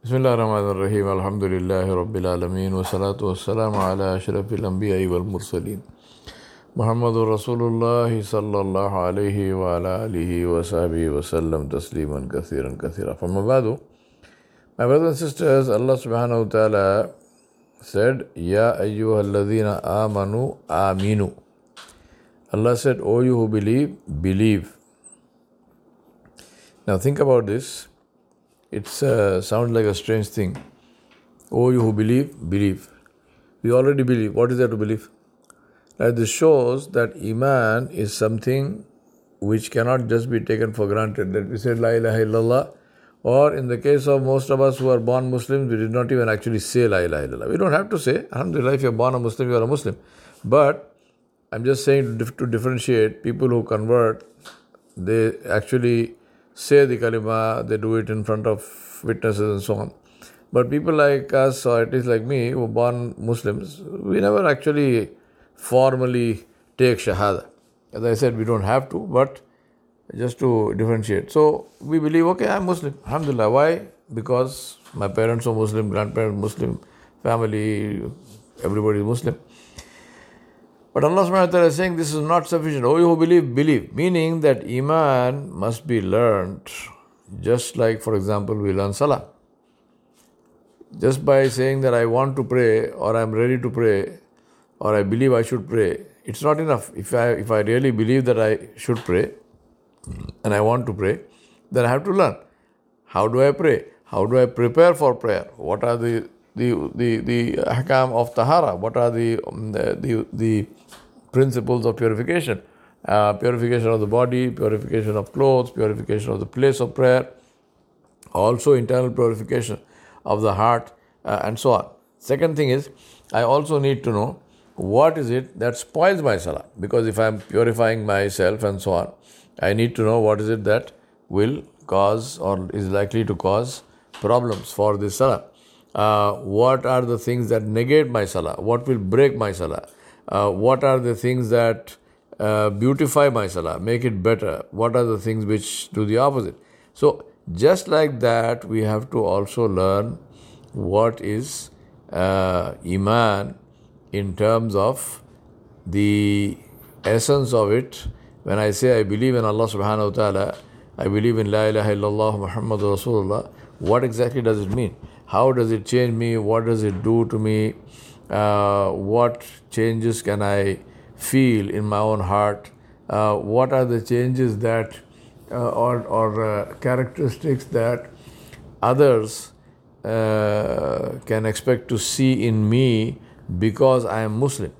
بسم الله الرحمن الرحيم الحمد لله رب العالمين والصلاة والسلام على أشرف الأنبياء والمرسلين محمد رسول الله صلى الله عليه وعلى آله وصحبه وسلم تسليما كثيرا كثيرا فما بعد My brothers and sisters, Allah wa ta'ala said, Ya ayyuha alladhina amanu aminu. Allah said, O you who believe, believe. Now think about this. It uh, sounds like a strange thing. O you who believe, believe. We already believe. What is there to believe? Now this shows that Iman is something which cannot just be taken for granted. That we said La ilaha illallah. Or in the case of most of us who are born Muslims, we did not even actually say La ilaha illallah. We don't have to say. Alhamdulillah, if you're born a Muslim, you are a Muslim. But I'm just saying to, to differentiate people who convert, they actually say the kalima, they do it in front of witnesses and so on. But people like us, or at least like me, who are born Muslims, we never actually formally take Shahada. As I said, we don't have to, but just to differentiate. So we believe, okay, I'm Muslim. Alhamdulillah. Why? Because my parents are Muslim, grandparents Muslim, family, everybody is Muslim. But Allah subhanahu wa ta'ala is saying this is not sufficient. Oh, you who believe, believe. Meaning that Iman must be learned just like, for example, we learn Salah. Just by saying that I want to pray or I'm ready to pray or I believe I should pray, it's not enough. If I, if I really believe that I should pray mm, and I want to pray, then I have to learn. How do I pray? How do I prepare for prayer? What are the the the the ahkam of tahara? What are the um, the, the, the principles of purification? Uh, purification of the body, purification of clothes, purification of the place of prayer, also internal purification of the heart, uh, and so on. Second thing is, I also need to know what is it that spoils my salah. Because if I am purifying myself and so on, I need to know what is it that will cause or is likely to cause problems for this salah. Uh, what are the things that negate my salah? What will break my salah? Uh, what are the things that uh, beautify my salah, make it better? What are the things which do the opposite? So, just like that, we have to also learn what is uh, Iman in terms of the essence of it. When I say I believe in Allah subhanahu wa ta'ala, I believe in La ilaha illallah Muhammad Rasulullah, what exactly does it mean? How does it change me? What does it do to me? Uh, what changes can I feel in my own heart? Uh, what are the changes that uh, or, or uh, characteristics that others uh, can expect to see in me because I am Muslim?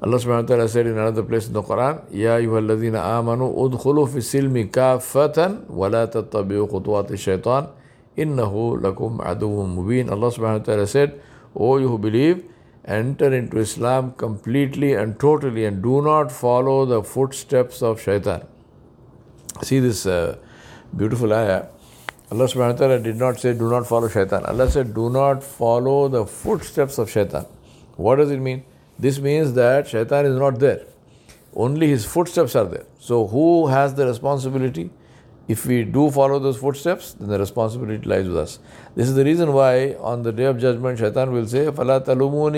Allah subhanahu wa ta'ala said in another place in the Quran, Ya ayyuhalladhina amanu udkhulu fi silmi kafatan wa la tattabi'u khutuwati shaitan innahu lakum aduwwum mubin. Allah subhanahu wa ta'ala said, O you who believe, enter into Islam completely and totally and do not follow the footsteps of shaitan. See this uh, beautiful ayah. Allah subhanahu wa ta'ala did not say do not follow shaitan. Allah said do not follow the footsteps of shaitan. What does it mean? This means that shaitan is not there. Only his footsteps are there. So who has the responsibility? If we do follow those footsteps, then the responsibility lies with us. This is the reason why on the day of judgment, shaitan will say, فَلَا تَلُمُونِ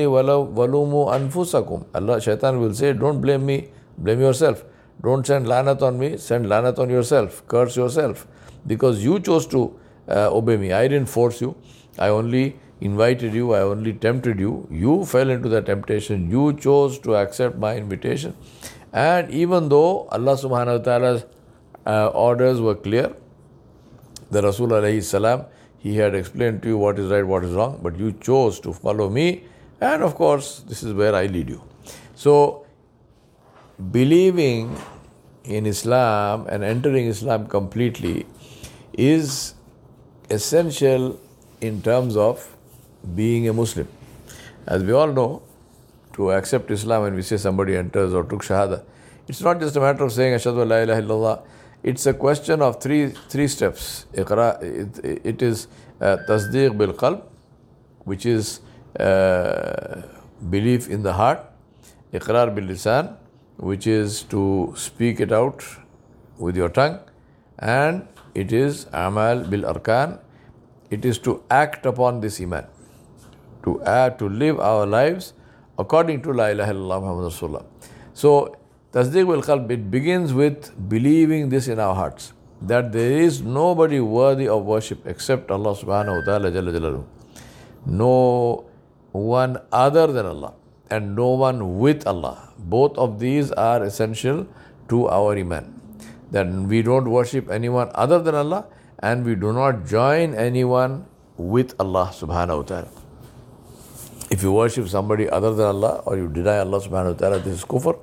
وَلُومُوا أَنفُسَكُمْ Allah, shaitan will say, don't blame me, blame yourself. Don't send lanat on me, send lanat on yourself, curse yourself. Because you chose to uh, obey me. I didn't force you. I only invited you, I only tempted you. You fell into the temptation. You chose to accept my invitation. And even though Allah subhanahu wa ta'ala's uh, orders were clear, the Rasul alayhi salam, he had explained to you what is right, what is wrong, but you chose to follow me. And of course, this is where I lead you. So, believing in Islam and entering Islam completely is essential in terms of being a Muslim. As we all know, to accept Islam when we say somebody enters or took Shahada, it's not just a matter of saying Ashadu la ilaha illallah. It's a question of three three steps. It, it is uh, tasdeeq bil qalb, which is uh, belief in the heart. Iqrar bil lisan, which is to speak it out with your tongue. And it is amal bil arkan, it is to act upon this Iman, to act, to live our lives according to La ilaha illallah Muhammad Rasulullah. So, Tasdeeq bil qalb, it begins with believing this in our hearts that there is nobody worthy of worship except Allah subhanahu wa ta'ala jalla. No one other than Allah and no one with Allah. Both of these are essential to our Iman. That we don't worship anyone other than Allah and we do not join anyone with Allah subhanahu wa ta'ala. If you worship somebody other than Allah or you deny Allah subhanahu wa ta'ala, this is kufr,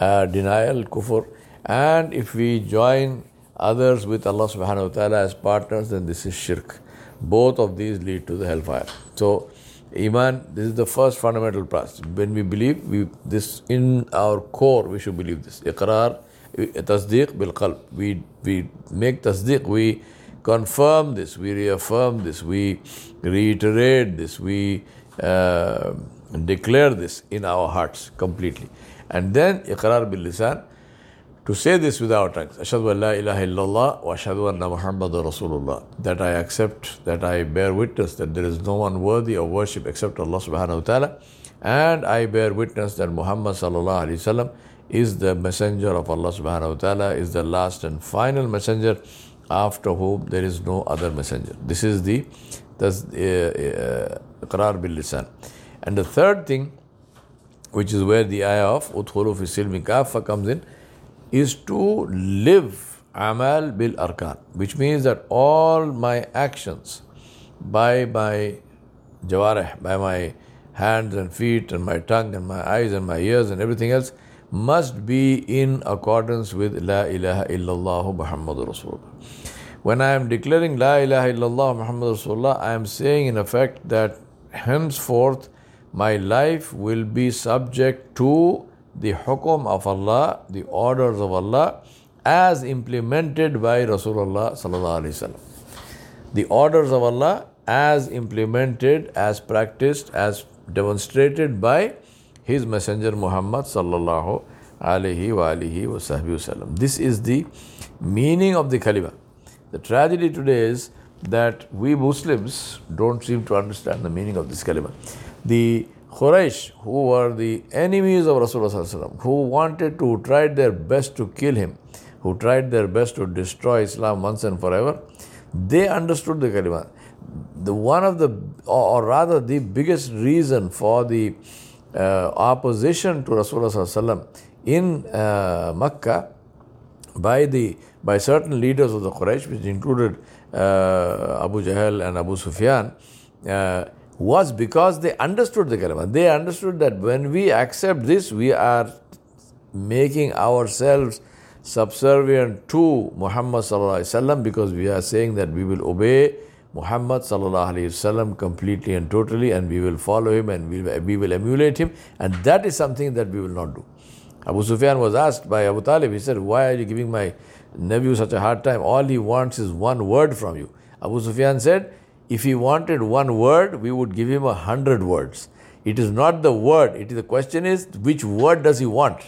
uh, denial, kufr. And if we join others with Allah subhanahu wa ta'ala as partners, then this is shirk. Both of these lead to the hellfire. So, Iman, this is the first fundamental part. When we believe, we this in our core, we should believe this. Iqrar, tasdeeq bil qalb. We, we make tasdeeq, we confirm this, we reaffirm this, we reiterate this, we uh, declare this in our hearts completely. And then iqrar bil lisan, to say this with our tongues, Ashadu an la ilaha illallah wa ashadu anna Muhammad Rasulullah, that I accept, that I bear witness that there is no one worthy of worship except Allah subhanahu wa ta'ala, and I bear witness that Muhammad sallallahu alayhi wasallam is the messenger of Allah subhanahu wa ta'ala, is the last and final messenger after whom there is no other messenger. This is the that's uh, uh, Qrar bil lisan. And the third thing, which is where the ayah of Udkhulu fi silmi kafa comes in, is to live amal bil arkan, which means that all my actions by my jawareh, by my hands and feet and my tongue and my eyes and my ears and everything else must be in accordance with La ilaha illallah Muhammadur Rasulullah. When I am declaring La ilaha illallah Muhammad Rasulullah, I am saying in effect that henceforth my life will be subject to the hukum of Allah, the orders of Allah, as implemented by Rasulullah sallallahu alaihi wasallam. The orders of Allah as implemented, as practiced, as demonstrated by His Messenger Muhammad sallallahu alaihi wa alihi wasallam. This is the meaning of the kalima. The tragedy today is that we Muslims don't seem to understand the meaning of this kalima. The Quraysh, who were the enemies of Rasulullah, who wanted to, tried their best to kill him, who tried their best to destroy Islam once and forever, they understood the kalima. The one of the, or rather, the biggest reason for the uh, opposition to Rasulullah in uh, Makkah by the by certain leaders of the Quraysh, which included uh, Abu Jahl and Abu Sufyan. Uh, was because they understood the kalima. They understood that when we accept this, we are making ourselves subservient to Muhammad because we are saying that we will obey Muhammad completely and totally, and we will follow him and we will emulate him, and that is something that we will not do. Abu Sufyan was asked by Abu Talib, he said, Why are you giving my nephew such a hard time? All he wants is one word from you. Abu Sufyan said, if he wanted one word, we would give him a hundred words. It is not the word. It is the question is which word does he want?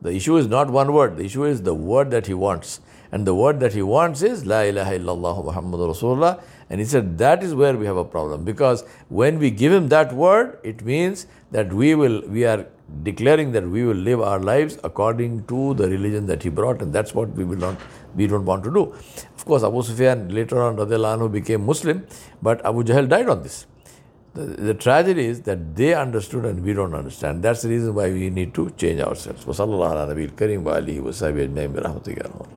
The issue is not one word. The issue is the word that he wants. And the word that he wants is La ilaha illallah Muhammad Rasulullah. And he said that is where we have a problem. Because when we give him that word, it means that we will we are declaring that we will live our lives according to the religion that he brought, and that's what we will not, we don't want to do. Of course, Abu Sufyan later on, Anhu became Muslim, but Abu Jahl died on this. The, the, tragedy is that they understood and we don't understand. That's the reason why we need to change ourselves.